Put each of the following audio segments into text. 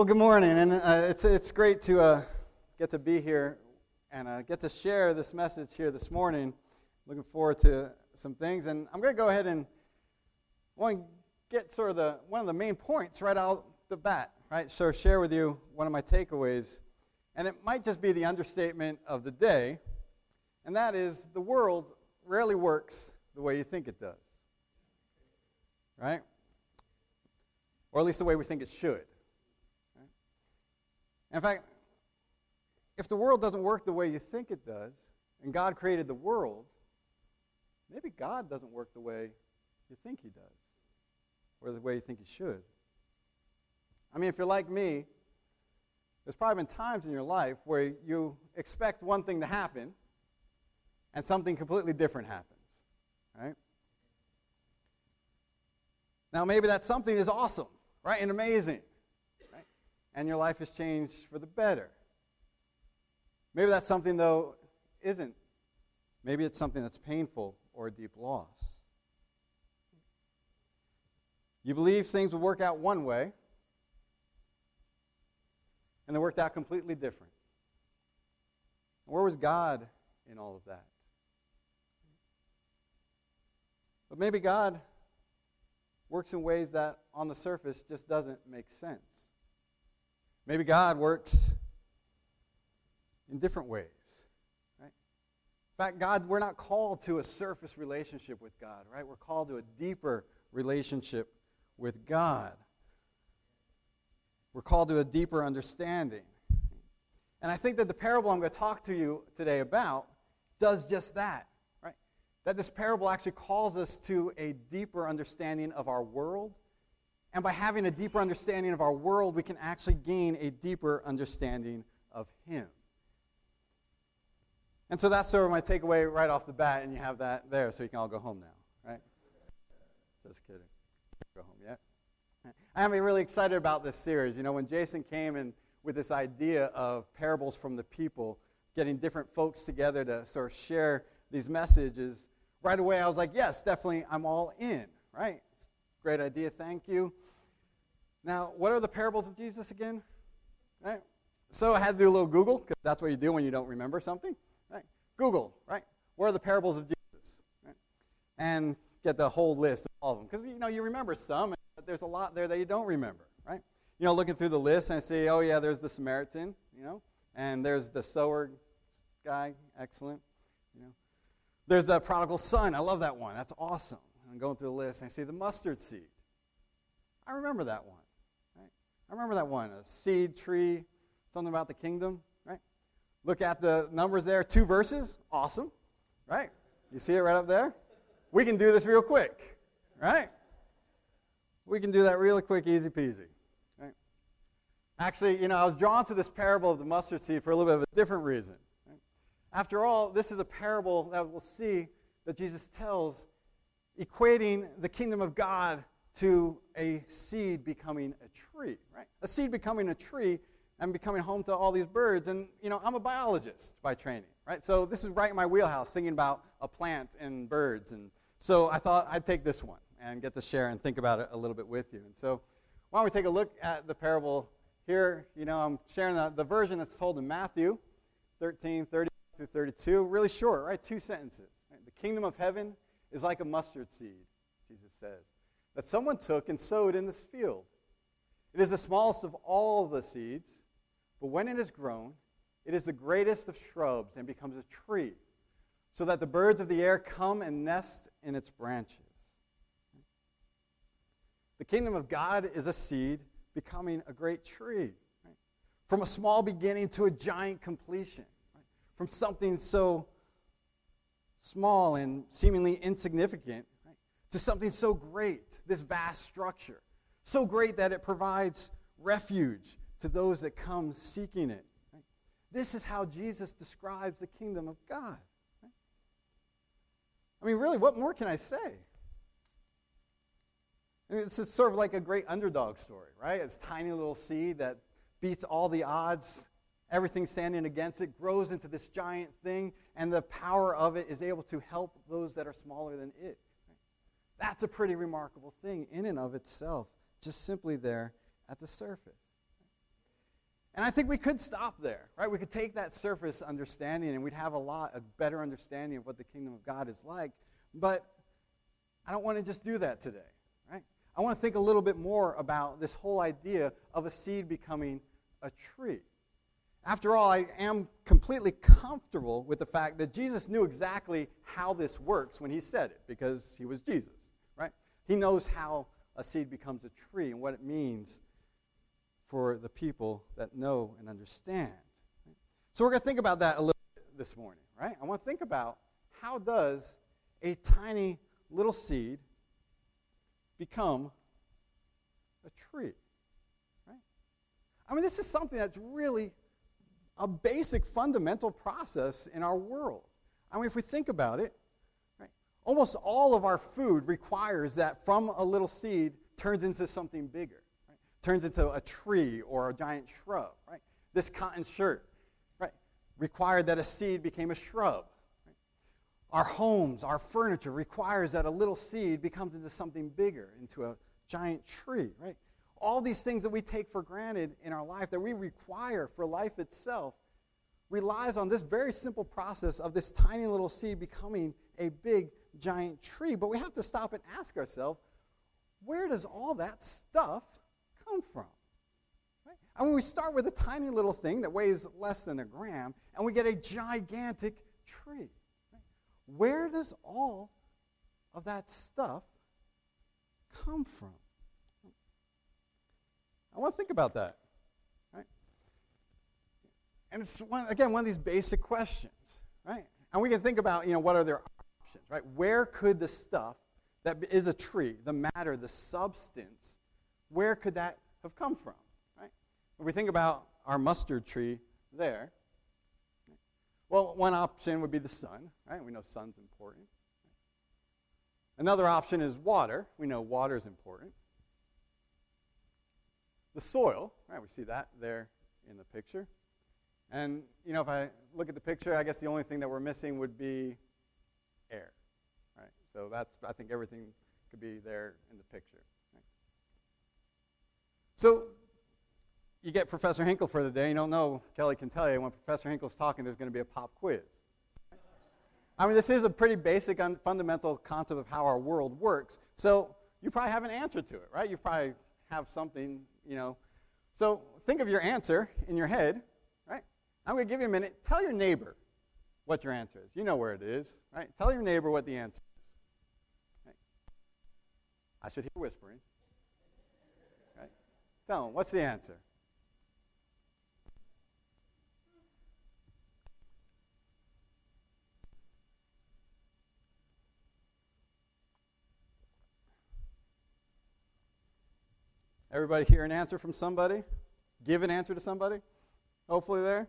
Well, good morning, and uh, it's, it's great to uh, get to be here and uh, get to share this message here this morning. Looking forward to some things, and I'm going to go ahead and want to get sort of the one of the main points right out the bat, right? So share with you one of my takeaways, and it might just be the understatement of the day, and that is the world rarely works the way you think it does, right? Or at least the way we think it should. In fact, if the world doesn't work the way you think it does, and God created the world, maybe God doesn't work the way you think He does, or the way you think He should. I mean, if you're like me, there's probably been times in your life where you expect one thing to happen, and something completely different happens, right? Now, maybe that something is awesome, right, and amazing and your life has changed for the better. Maybe that's something, though, isn't. Maybe it's something that's painful or a deep loss. You believe things will work out one way, and they worked out completely different. Where was God in all of that? But maybe God works in ways that on the surface just doesn't make sense. Maybe God works in different ways. Right? In fact, God, we're not called to a surface relationship with God, right? We're called to a deeper relationship with God. We're called to a deeper understanding. And I think that the parable I'm going to talk to you today about does just that, right? That this parable actually calls us to a deeper understanding of our world and by having a deeper understanding of our world, we can actually gain a deeper understanding of Him. And so that's sort of my takeaway right off the bat, and you have that there, so you can all go home now, right? Just kidding. Go home yet? I'm really excited about this series. You know, when Jason came in with this idea of parables from the people, getting different folks together to sort of share these messages, right away I was like, yes, definitely, I'm all in, right? Great idea, thank you. Now, what are the parables of Jesus again? Right? So I had to do a little Google, because that's what you do when you don't remember something. Right? Google, right? What are the parables of Jesus? Right? And get the whole list of all of them. Because, you know, you remember some, but there's a lot there that you don't remember, right? You know, looking through the list, and I see, oh, yeah, there's the Samaritan, you know, and there's the sower guy, excellent, you know. There's the prodigal son. I love that one. That's awesome. I'm going through the list, and I see the mustard seed. I remember that one. Right? I remember that one. A seed tree, something about the kingdom. Right? Look at the numbers there. Two verses. Awesome. Right? You see it right up there? We can do this real quick. Right? We can do that really quick, easy peasy. Right? Actually, you know, I was drawn to this parable of the mustard seed for a little bit of a different reason. Right? After all, this is a parable that we'll see that Jesus tells equating the kingdom of God to a seed becoming a tree, right? A seed becoming a tree and becoming home to all these birds. And, you know, I'm a biologist by training, right? So this is right in my wheelhouse, thinking about a plant and birds. And so I thought I'd take this one and get to share and think about it a little bit with you. And so why don't we take a look at the parable here? You know, I'm sharing the, the version that's told in Matthew 13, 30 through 32. Really short, right? Two sentences. Right? The kingdom of heaven is like a mustard seed, Jesus says, that someone took and sowed in this field. It is the smallest of all the seeds, but when it is grown, it is the greatest of shrubs and becomes a tree, so that the birds of the air come and nest in its branches. The kingdom of God is a seed becoming a great tree. Right? From a small beginning to a giant completion. Right? From something so small and seemingly insignificant right, to something so great, this vast structure. So great that it provides refuge to those that come seeking it. Right? This is how Jesus describes the kingdom of God. Right? I mean, really, what more can I say? I mean, it's sort of like a great underdog story, right? It's tiny little seed that beats all the odds everything standing against it grows into this giant thing, and the power of it is able to help those that are smaller than it. That's a pretty remarkable thing in and of itself, just simply there at the surface. And I think we could stop there, right? We could take that surface understanding and we'd have a lot, a better understanding of what the kingdom of God is like. But I don't want to just do that today, right? I want to think a little bit more about this whole idea of a seed becoming a tree. After all, I am completely comfortable with the fact that Jesus knew exactly how this works when he said it because he was Jesus, right? He knows how a seed becomes a tree and what it means for the people that know and understand. So we're going to think about that a little bit this morning, right? I want to think about how does a tiny little seed become a tree, right? I mean, this is something that's really a basic fundamental process in our world. I mean, if we think about it, right, almost all of our food requires that from a little seed turns into something bigger, right? turns into a tree or a giant shrub. Right? This cotton shirt right, required that a seed became a shrub. Our homes, our furniture requires that a little seed becomes into something bigger, into a giant tree. Right? All these things that we take for granted in our life, that we require for life itself, relies on this very simple process of this tiny little seed becoming a big, giant tree. But we have to stop and ask ourselves where does all that stuff come from? Right? And when we start with a tiny little thing that weighs less than a gram, and we get a gigantic tree, right? where does all of that stuff come from? I want to think about that. Right? And it's, one, again, one of these basic questions. Right? And we can think about, you know, what are their options, right? Where could the stuff that is a tree, the matter, the substance, where could that have come from? Right? If we think about our mustard tree there, well, one option would be the sun, right? We know sun's important. Another option is water. We know water is important the soil, right? We see that there in the picture. And, you know, if I look at the picture, I guess the only thing that we're missing would be air, right? So that's, I think everything could be there in the picture. Right? So you get Professor Hinkle for the day. You don't know, Kelly can tell you, when Professor Hinkle's talking, there's going to be a pop quiz. I mean, this is a pretty basic, un- fundamental concept of how our world works. So you probably have an answer to it, right? You probably have something you know. So think of your answer in your head, right? I'm going to give you a minute. Tell your neighbor what your answer is. You know where it is, right? Tell your neighbor what the answer is. Right? I should hear whispering. Right? Tell him, what's the answer? Everybody hear an answer from somebody? Give an answer to somebody? Hopefully there,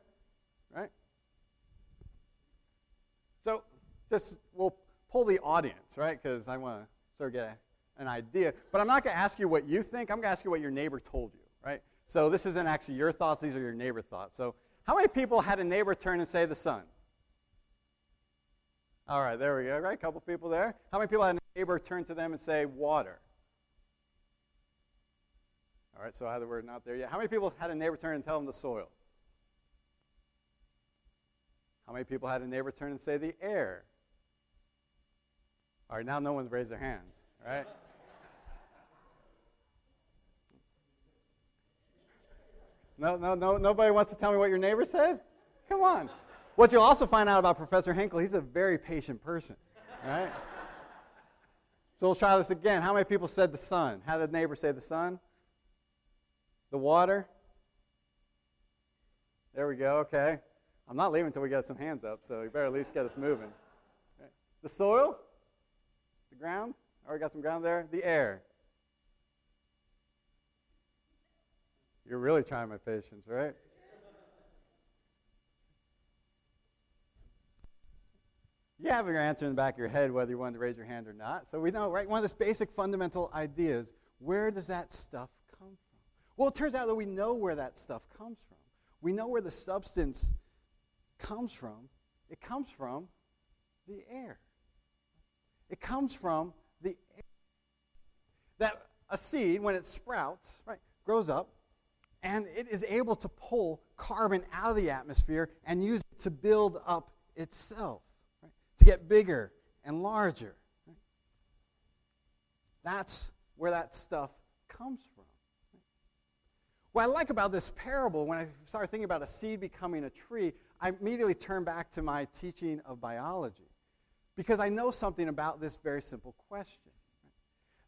right? So just we'll pull the audience, right? Because I want to sort of get a, an idea. But I'm not going to ask you what you think. I'm going to ask you what your neighbor told you, right? So this isn't actually your thoughts. These are your neighbor thoughts. So how many people had a neighbor turn and say the sun? All right, there we go. Right, a couple people there. How many people had a neighbor turn to them and say water? All right, so either we're not there yet. How many people had a neighbor turn and tell them the soil? How many people had a neighbor turn and say the air? All right, now no one's raised their hands, right? No, no, no, nobody wants to tell me what your neighbor said? Come on. What you'll also find out about Professor Hinkle, he's a very patient person, right? so we'll try this again. How many people said the sun? How did neighbor say the sun? The water? There we go, okay. I'm not leaving until we get some hands up, so you better at least get us moving. The soil? The ground? Already got some ground there? The air? You're really trying my patience, right? You have your answer in the back of your head whether you wanted to raise your hand or not. So we know, right? One of those basic fundamental ideas where does that stuff well, it turns out that we know where that stuff comes from. We know where the substance comes from. It comes from the air. It comes from the air. That a seed, when it sprouts, right, grows up, And it is able to pull carbon out of the atmosphere and use it to build up itself, right? to get bigger and larger. Right? That's where that stuff comes from. What I like about this parable, when I started thinking about a seed becoming a tree, I immediately turn back to my teaching of biology because I know something about this very simple question.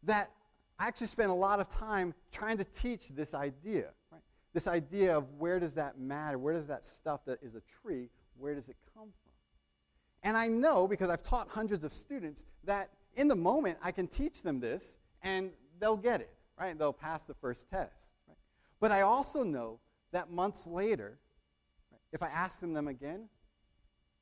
That I actually spent a lot of time trying to teach this idea, right? This idea of where does that matter? Where does that stuff that is a tree, where does it come from? And I know because I've taught hundreds of students that in the moment I can teach them this and they'll get it, right? They'll pass the first test. But I also know that months later, if I ask them them again,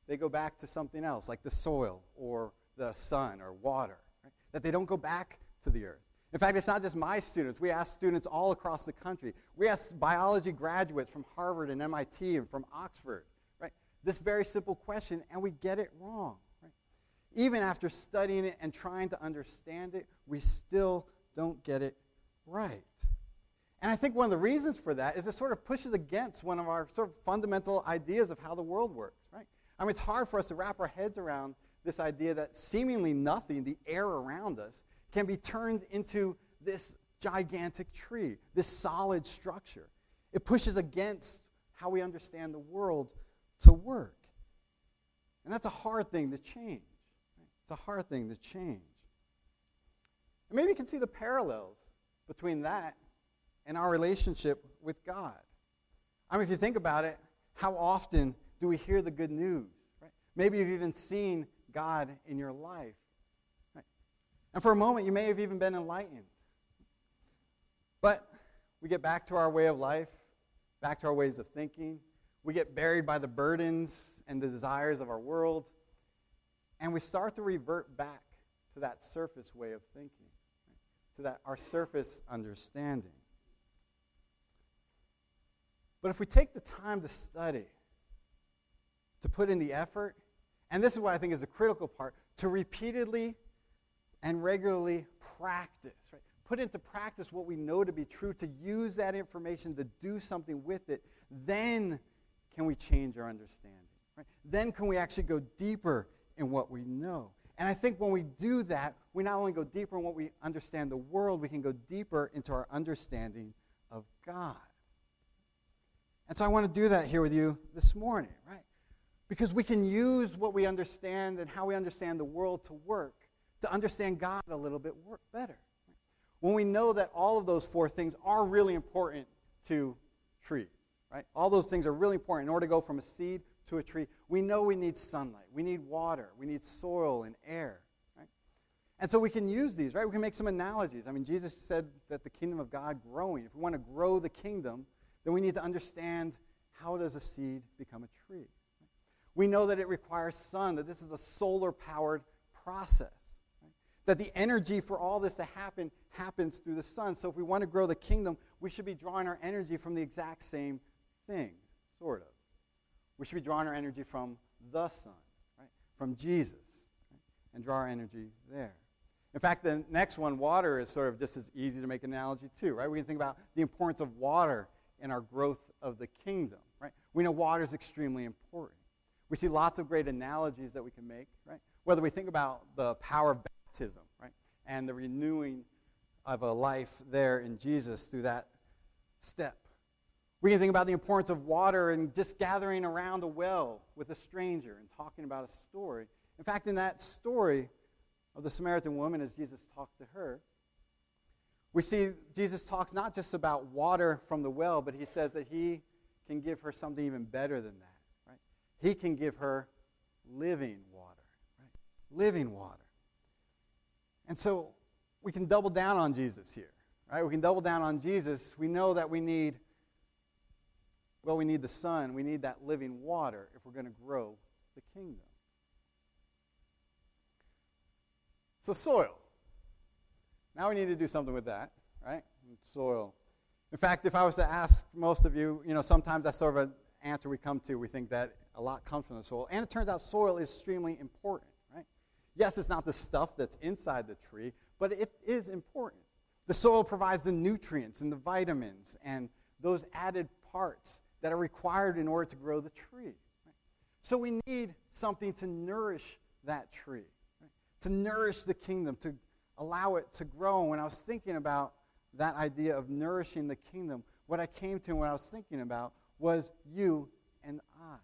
they go back to something else, like the soil or the sun or water, right? that they don't go back to the earth. In fact, it's not just my students. We ask students all across the country. We ask biology graduates from Harvard and MIT and from Oxford, right? This very simple question, and we get it wrong. Right? Even after studying it and trying to understand it, we still don't get it right. And I think one of the reasons for that is it sort of pushes against one of our sort of fundamental ideas of how the world works, right? I mean, it's hard for us to wrap our heads around this idea that seemingly nothing, the air around us, can be turned into this gigantic tree, this solid structure. It pushes against how we understand the world to work. And that's a hard thing to change. It's a hard thing to change. And maybe you can see the parallels between that and our relationship with God. I mean, if you think about it, how often do we hear the good news? Right? Maybe you've even seen God in your life. Right? And for a moment, you may have even been enlightened. But we get back to our way of life, back to our ways of thinking. We get buried by the burdens and the desires of our world. And we start to revert back to that surface way of thinking to that our surface understanding. But if we take the time to study, to put in the effort, and this is what I think is a critical part, to repeatedly and regularly practice, right? Put into practice what we know to be true, to use that information to do something with it, then can we change our understanding. Right? Then can we actually go deeper in what we know. And I think when we do that, we not only go deeper in what we understand the world, we can go deeper into our understanding of God. And so I want to do that here with you this morning, right? Because we can use what we understand and how we understand the world to work to understand God a little bit better. When we know that all of those four things are really important to trees, right? All those things are really important in order to go from a seed to a tree, we know we need sunlight, we need water, we need soil and air. Right? And so we can use these, right? We can make some analogies. I mean, Jesus said that the kingdom of God growing. If we want to grow the kingdom, then we need to understand how does a seed become a tree. We know that it requires sun, that this is a solar powered process. Right? That the energy for all this to happen happens through the sun. So if we want to grow the kingdom, we should be drawing our energy from the exact same thing, sort of. We should be drawing our energy from the sun, right? From Jesus, right? and draw our energy there. In fact, the next one, water, is sort of just as easy to make an analogy too, right? We can think about the importance of water in our growth of the kingdom, right? We know water is extremely important. We see lots of great analogies that we can make, right? Whether we think about the power of baptism, right? And the renewing of a life there in Jesus through that step, we can think about the importance of water and just gathering around a well with a stranger and talking about a story. In fact, in that story of the Samaritan woman, as Jesus talked to her, we see Jesus talks not just about water from the well, but he says that he can give her something even better than that. Right? He can give her living water. Right? Living water. And so we can double down on Jesus here. Right? We can double down on Jesus. We know that we need well, we need the sun. We need that living water if we're going to grow the kingdom. So, soil. Now we need to do something with that, right? Soil. In fact, if I was to ask most of you, you know, sometimes that's sort of an answer we come to. We think that a lot comes from the soil. And it turns out soil is extremely important, right? Yes, it's not the stuff that's inside the tree, but it is important. The soil provides the nutrients and the vitamins and those added parts that are required in order to grow the tree. So we need something to nourish that tree, to nourish the kingdom, to allow it to grow. When I was thinking about that idea of nourishing the kingdom, what I came to when I was thinking about was you and I.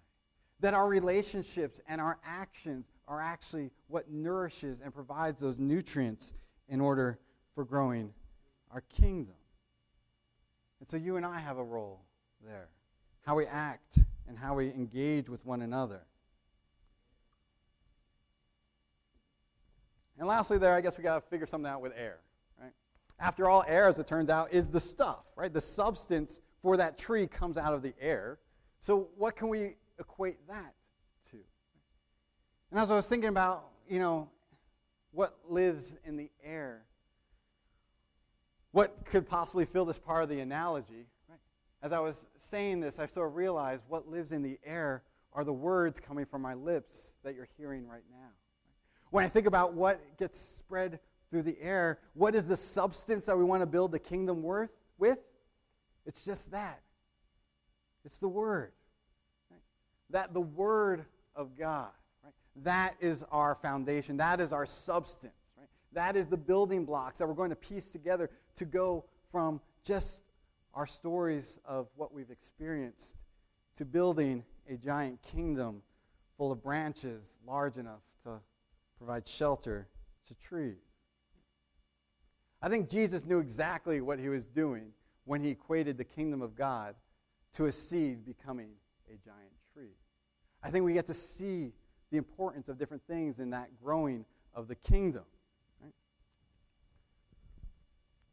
That our relationships and our actions are actually what nourishes and provides those nutrients in order for growing our kingdom. And so you and I have a role there. How we act and how we engage with one another. And lastly, there, I guess we got to figure something out with air, right? After all, air, as it turns out, is the stuff, right? The substance for that tree comes out of the air. So, what can we equate that to? And as I was thinking about, you know, what lives in the air, what could possibly fill this part of the analogy, right? As I was saying this, I sort of realized what lives in the air are the words coming from my lips that you're hearing right now. When I think about what gets spread through the air, what is the substance that we want to build the kingdom worth with? It's just that. It's the Word. Right? That the Word of God. Right? That is our foundation. That is our substance. Right? That is the building blocks that we're going to piece together to go from just our stories of what we've experienced to building a giant kingdom full of branches large enough to provide shelter to trees. I think Jesus knew exactly what he was doing when he equated the kingdom of God to a seed becoming a giant tree. I think we get to see the importance of different things in that growing of the kingdom. Right?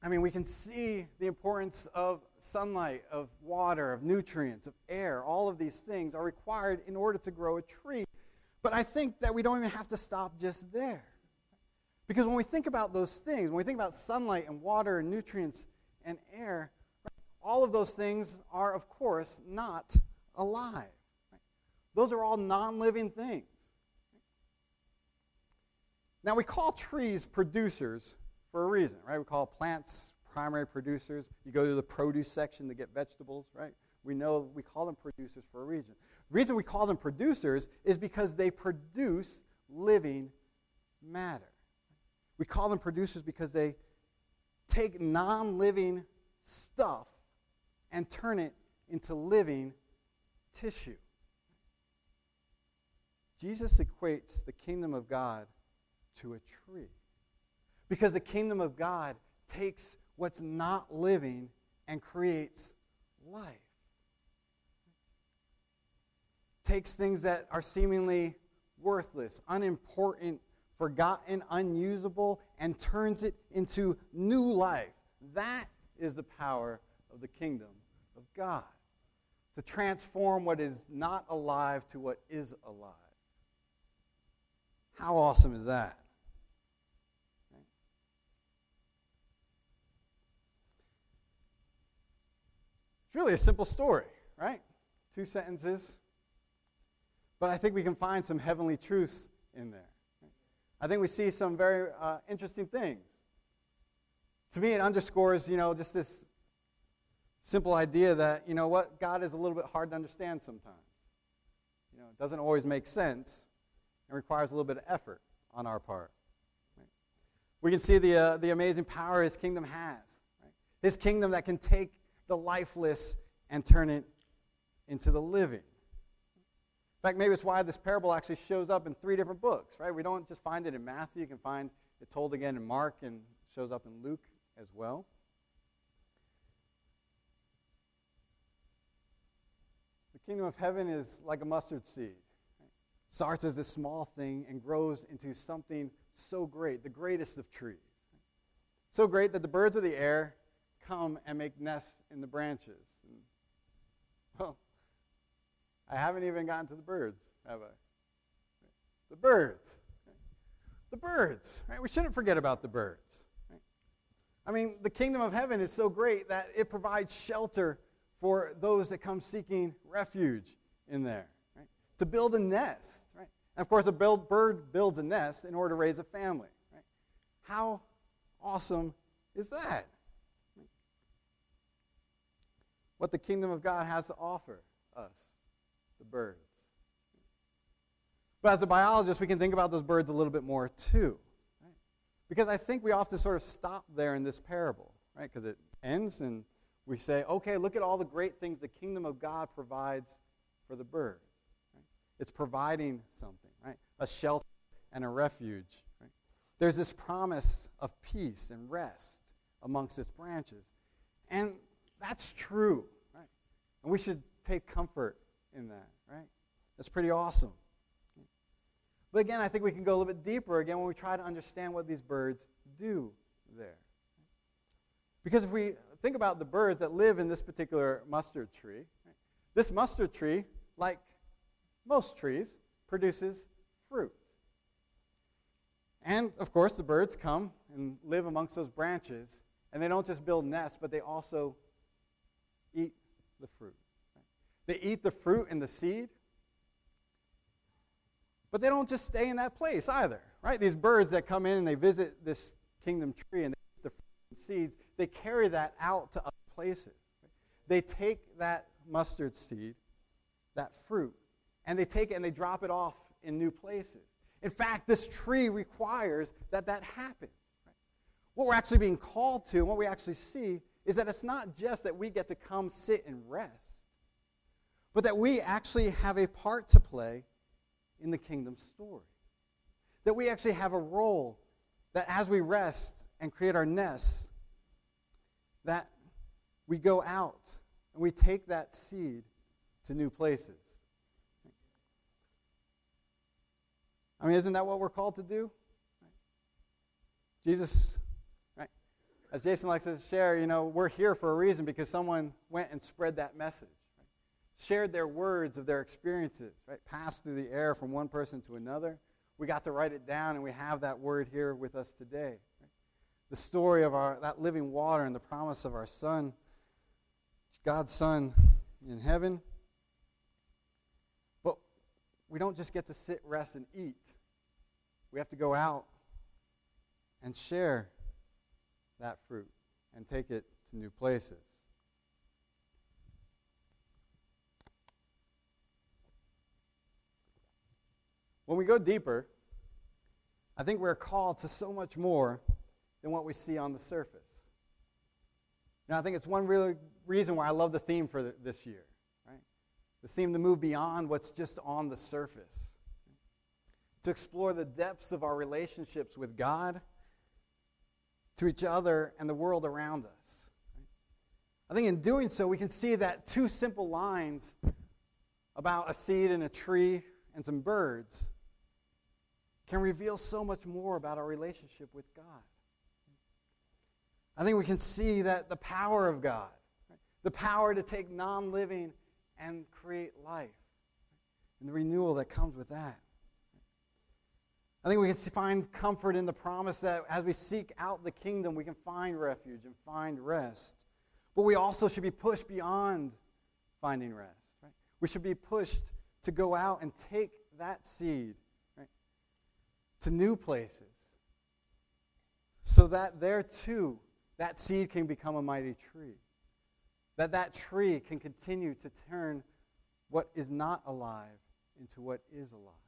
I mean, we can see the importance of sunlight, of water, of nutrients, of air. All of these things are required in order to grow a tree. But I think that we don't even have to stop just there. Because when we think about those things, when we think about sunlight and water and nutrients and air, all of those things are, of course, not alive. Those are all non living things. Now, we call trees producers for a reason, right? We call plants primary producers. You go to the produce section to get vegetables, right? We know we call them producers for a reason. The reason we call them producers is because they produce living matter. We call them producers because they take non living stuff and turn it into living tissue. Jesus equates the kingdom of God to a tree. Because the kingdom of God takes what's not living and creates life takes things that are seemingly worthless, unimportant, forgotten, unusable, and turns it into new life. That is the power of the kingdom of God. To transform what is not alive to what is alive. How awesome is that? It's really a simple story, right? Two sentences, but I think we can find some heavenly truths in there. I think we see some very uh, interesting things. To me, it underscores, you know, just this simple idea that, you know what, God is a little bit hard to understand sometimes. You know, it doesn't always make sense and requires a little bit of effort on our part. Right? We can see the, uh, the amazing power his kingdom has. Right? His kingdom that can take the lifeless and turn it into the living fact, maybe it's why this parable actually shows up in three different books, right? We don't just find it in Matthew, you can find it told again in Mark and shows up in Luke as well. The kingdom of heaven is like a mustard seed. Starts as a small thing and grows into something so great, the greatest of trees. So great that the birds of the air come and make nests in the branches. And, well, I haven't even gotten to the birds, have I? The birds. The birds, right? We shouldn't forget about the birds. Right? I mean, the kingdom of heaven is so great that it provides shelter for those that come seeking refuge in there, right? To build a nest, right? And of course, a build, bird builds a nest in order to raise a family, right? How awesome is that? what the kingdom of God has to offer us, the birds. But as a biologist, we can think about those birds a little bit more too. Right? Because I think we often sort of stop there in this parable, right? Because it ends and we say, okay, look at all the great things the kingdom of God provides for the birds. Right? It's providing something, right? A shelter and a refuge. Right? There's this promise of peace and rest amongst its branches. And that's true, right? And we should take comfort in that, right? That's pretty awesome. But again, I think we can go a little bit deeper again when we try to understand what these birds do there. Because if we think about the birds that live in this particular mustard tree, this mustard tree, like most trees, produces fruit. And of course, the birds come and live amongst those branches, and they don't just build nests, but they also eat the fruit. They eat the fruit and the seed, but they don't just stay in that place either, right? These birds that come in and they visit this kingdom tree and they eat the fruit and seeds, they carry that out to other places. They take that mustard seed, that fruit, and they take it and they drop it off in new places. In fact, this tree requires that that happens. Right? What we're actually being called to and what we actually see is that it's not just that we get to come sit and rest, but that we actually have a part to play in the kingdom story. That we actually have a role that as we rest and create our nests, that we go out and we take that seed to new places. I mean, isn't that what we're called to do? Jesus, right? As Jason likes to share, you know, we're here for a reason because someone went and spread that message shared their words of their experiences, right? Passed through the air from one person to another. We got to write it down, and we have that word here with us today. Right? The story of our, that living water and the promise of our Son, God's Son in heaven. But we don't just get to sit, rest, and eat. We have to go out and share that fruit and take it to new places. When we go deeper, I think we're called to so much more than what we see on the surface. Now, I think it's one really reason why I love the theme for this year, right? The theme to move beyond what's just on the surface, to explore the depths of our relationships with God, to each other, and the world around us. I think in doing so, we can see that two simple lines about a seed and a tree and some birds can reveal so much more about our relationship with God. I think we can see that the power of God, right? the power to take non living and create life, and the renewal that comes with that. I think we can find comfort in the promise that as we seek out the kingdom, we can find refuge and find rest. But we also should be pushed beyond finding rest. Right? We should be pushed to go out and take that seed to new places so that there too that seed can become a mighty tree that that tree can continue to turn what is not alive into what is alive